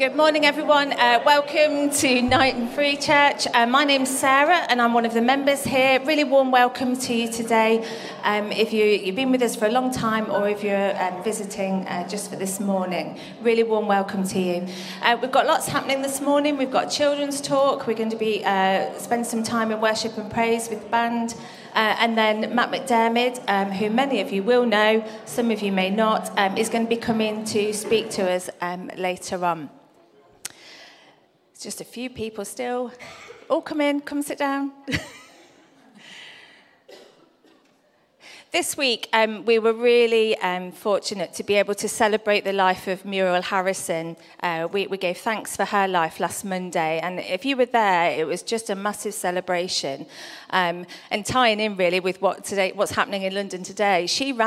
Good morning, everyone. Uh, welcome to Knighton Free Church. Uh, my name's Sarah, and I'm one of the members here. Really warm welcome to you today. Um, if you, you've been with us for a long time, or if you're um, visiting uh, just for this morning, really warm welcome to you. Uh, we've got lots happening this morning. We've got children's talk. We're going to be uh, spend some time in worship and praise with the band. Uh, and then Matt McDermid, um, who many of you will know, some of you may not, um, is going to be coming to speak to us um, later on. Just a few people still. All come in, come sit down. This week, um, we were really um, fortunate to be able to celebrate the life of Muriel Harrison. Uh, we, we, gave thanks for her life last Monday, and if you were there, it was just a massive celebration. Um, and tying in really with what today, what's happening in London today, she ran